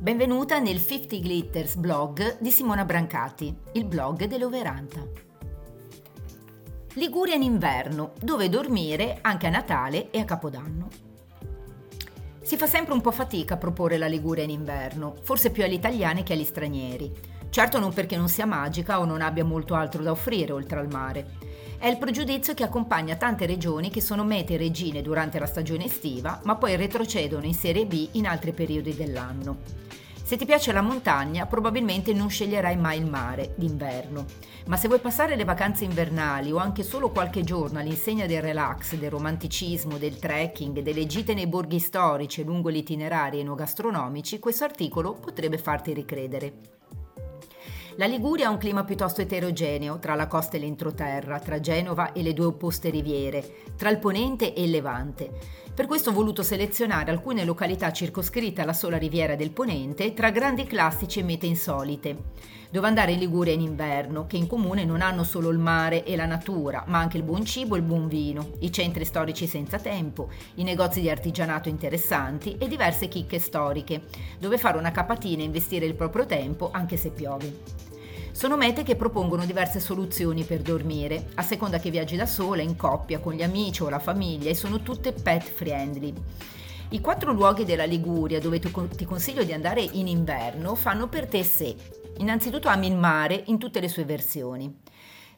Benvenuta nel 50 Glitters blog di Simona Brancati, il blog dell'Overanta. Liguria in inverno, dove dormire anche a Natale e a Capodanno. Si fa sempre un po' fatica a proporre la Liguria in inverno, forse più agli italiani che agli stranieri. Certo non perché non sia magica o non abbia molto altro da offrire oltre al mare. È il pregiudizio che accompagna tante regioni che sono mete regine durante la stagione estiva, ma poi retrocedono in Serie B in altri periodi dell'anno. Se ti piace la montagna, probabilmente non sceglierai mai il mare d'inverno. Ma se vuoi passare le vacanze invernali o anche solo qualche giorno all'insegna del relax, del romanticismo, del trekking, delle gite nei borghi storici e lungo gli itinerari enogastronomici, questo articolo potrebbe farti ricredere. La Liguria ha un clima piuttosto eterogeneo tra la costa e l'entroterra, tra Genova e le due opposte riviere, tra il ponente e il levante. Per questo ho voluto selezionare alcune località circoscritte alla sola riviera del ponente tra grandi classici e mete insolite, dove andare in Liguria in inverno, che in comune non hanno solo il mare e la natura, ma anche il buon cibo e il buon vino, i centri storici senza tempo, i negozi di artigianato interessanti e diverse chicche storiche, dove fare una capatina e investire il proprio tempo anche se piove. Sono mete che propongono diverse soluzioni per dormire, a seconda che viaggi da sola, in coppia, con gli amici o la famiglia e sono tutte pet friendly. I quattro luoghi della Liguria dove ti consiglio di andare in inverno fanno per te se. Innanzitutto ami il mare in tutte le sue versioni.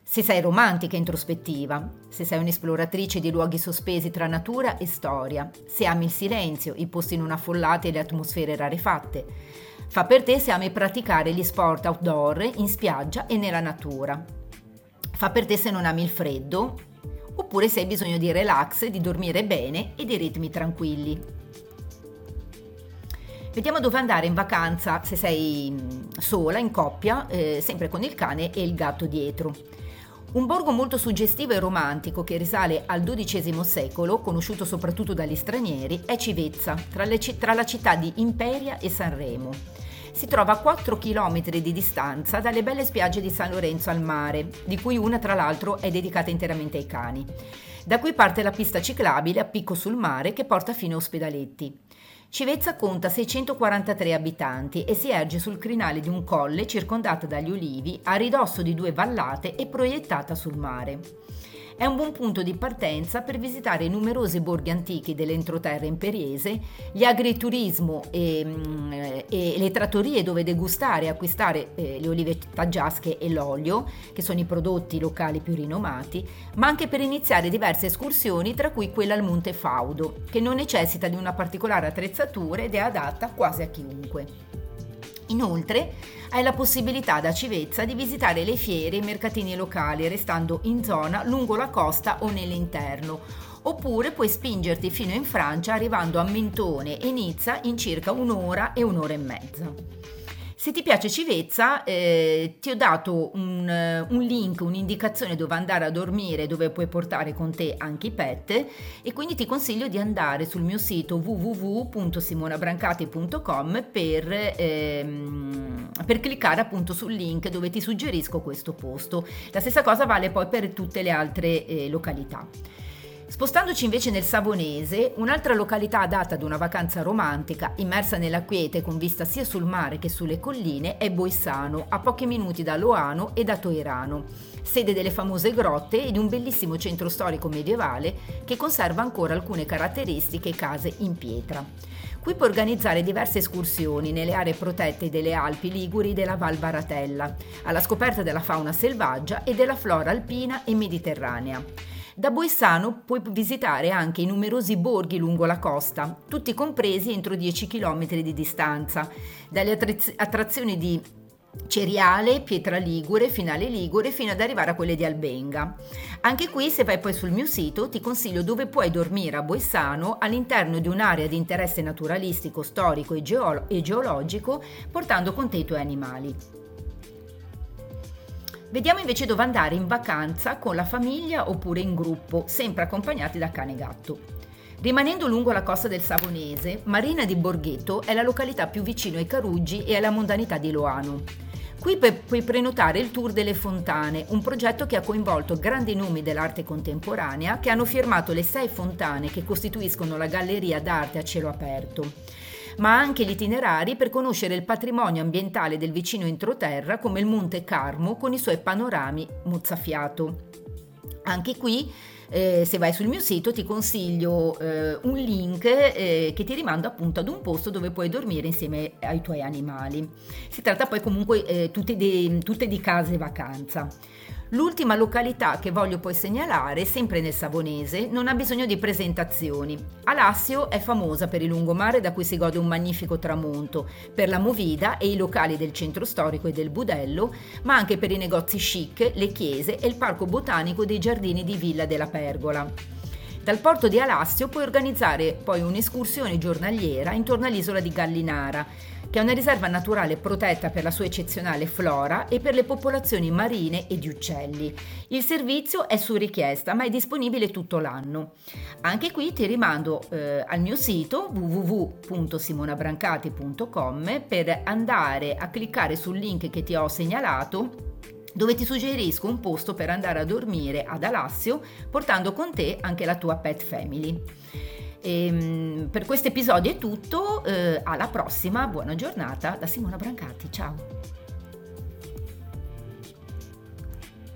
Se sei romantica e introspettiva, se sei un'esploratrice di luoghi sospesi tra natura e storia, se ami il silenzio, i posti non affollati e le atmosfere rarefatte, Fa per te se ami praticare gli sport outdoor in spiaggia e nella natura. Fa per te se non ami il freddo, oppure se hai bisogno di relax, di dormire bene e di ritmi tranquilli. Vediamo dove andare in vacanza se sei mm, sola, in coppia, eh, sempre con il cane e il gatto dietro. Un borgo molto suggestivo e romantico che risale al XII secolo, conosciuto soprattutto dagli stranieri, è Civezza, tra, le, tra la città di Imperia e Sanremo si trova a 4 km di distanza dalle belle spiagge di San Lorenzo al mare, di cui una tra l'altro è dedicata interamente ai cani. Da qui parte la pista ciclabile a picco sul mare che porta fino a Ospedaletti. Civezza conta 643 abitanti e si erge sul crinale di un colle circondata dagli ulivi, a ridosso di due vallate e proiettata sul mare. È un buon punto di partenza per visitare i numerosi borghi antichi dell'entroterra imperiese, gli agriturismo e, mm, e, le trattorie dove degustare e acquistare eh, le olive taggiasche e l'olio, che sono i prodotti locali più rinomati, ma anche per iniziare diverse escursioni, tra cui quella al Monte Faudo, che non necessita di una particolare attrezzatura ed è adatta quasi a chiunque. Inoltre hai la possibilità da Civezza di visitare le fiere e i mercatini locali restando in zona lungo la costa o nell'interno, oppure puoi spingerti fino in Francia arrivando a Mentone e Nizza in circa un'ora e un'ora e mezza. Se ti piace Civezza, eh, ti ho dato un, un, link, un'indicazione dove andare a dormire, dove puoi portare con te anche i pet e quindi ti consiglio di andare sul mio sito www.simonabrancati.com per, ehm, per cliccare appunto sul link dove ti suggerisco questo posto. La stessa cosa vale poi per tutte le altre eh, località. Spostandoci invece nel Savonese, un'altra località adatta ad una vacanza romantica, immersa nella quiete con vista sia sul mare che sulle colline, è Boissano, a pochi minuti da Loano e da Toirano, sede delle famose grotte e di un bellissimo centro storico medievale che conserva ancora alcune caratteristiche e case in pietra. Qui puoi organizzare diverse escursioni nelle aree protette delle Alpi Liguri della Val Baratella, alla scoperta della fauna selvaggia e della flora alpina e mediterranea. Da Boissano puoi visitare anche i numerosi borghi lungo la costa, tutti compresi entro 10 km di distanza, dalle attrazioni di Ceriale, Pietra Ligure, Finale Ligure fino ad arrivare a quelle di Albenga. Anche qui se vai poi sul mio sito ti consiglio dove puoi dormire a Boissano all'interno di un'area di interesse naturalistico, storico e, geolo- e geologico portando con te i tuoi animali. Vediamo invece dove andare in vacanza con la famiglia oppure in gruppo, sempre accompagnati da cane e gatto. Rimanendo lungo la costa del Savonese, Marina di Borghetto è la località più vicino ai Caruggi e alla mondanità di Loano. Qui puoi prenotare il Tour delle Fontane, un progetto che ha coinvolto grandi nomi dell'arte contemporanea che hanno firmato le sei fontane che costituiscono la galleria d'arte a cielo aperto. Ma anche gli itinerari per conoscere il patrimonio ambientale del vicino entroterra come il Monte Carmo con i suoi panorami mozzafiato. Anche qui eh, se vai sul mio sito ti consiglio eh, un link eh, che ti rimanda appunto ad un posto dove puoi dormire insieme ai tuoi animali. Si tratta poi comunque eh, tutte di, tutte di case vacanza. L'ultima località che voglio poi segnalare, sempre nel Savonese, non ha bisogno di presentazioni. Alassio è famosa per il lungomare da cui si gode un magnifico tramonto, per la movida e i locali del centro storico e del Budello, ma anche per i negozi chic, le chiese e il parco botanico dei giardini di Villa della Pergola. Dal porto di Alassio puoi organizzare poi un'escursione giornaliera intorno all'isola di Gallinara, che è una riserva naturale protetta per la sua eccezionale flora e per le popolazioni marine e di uccelli. Il servizio è su richiesta, ma è disponibile tutto l'anno. Anche qui ti rimando eh, al mio sito www.simonabrancati.com per andare a cliccare sul link che ti ho segnalato dove ti suggerisco un posto per andare a dormire ad Alassio portando con te anche la tua pet family. E, ehm, per questo episodio è tutto, eh, alla prossima, buona giornata da Simona Brancati, ciao!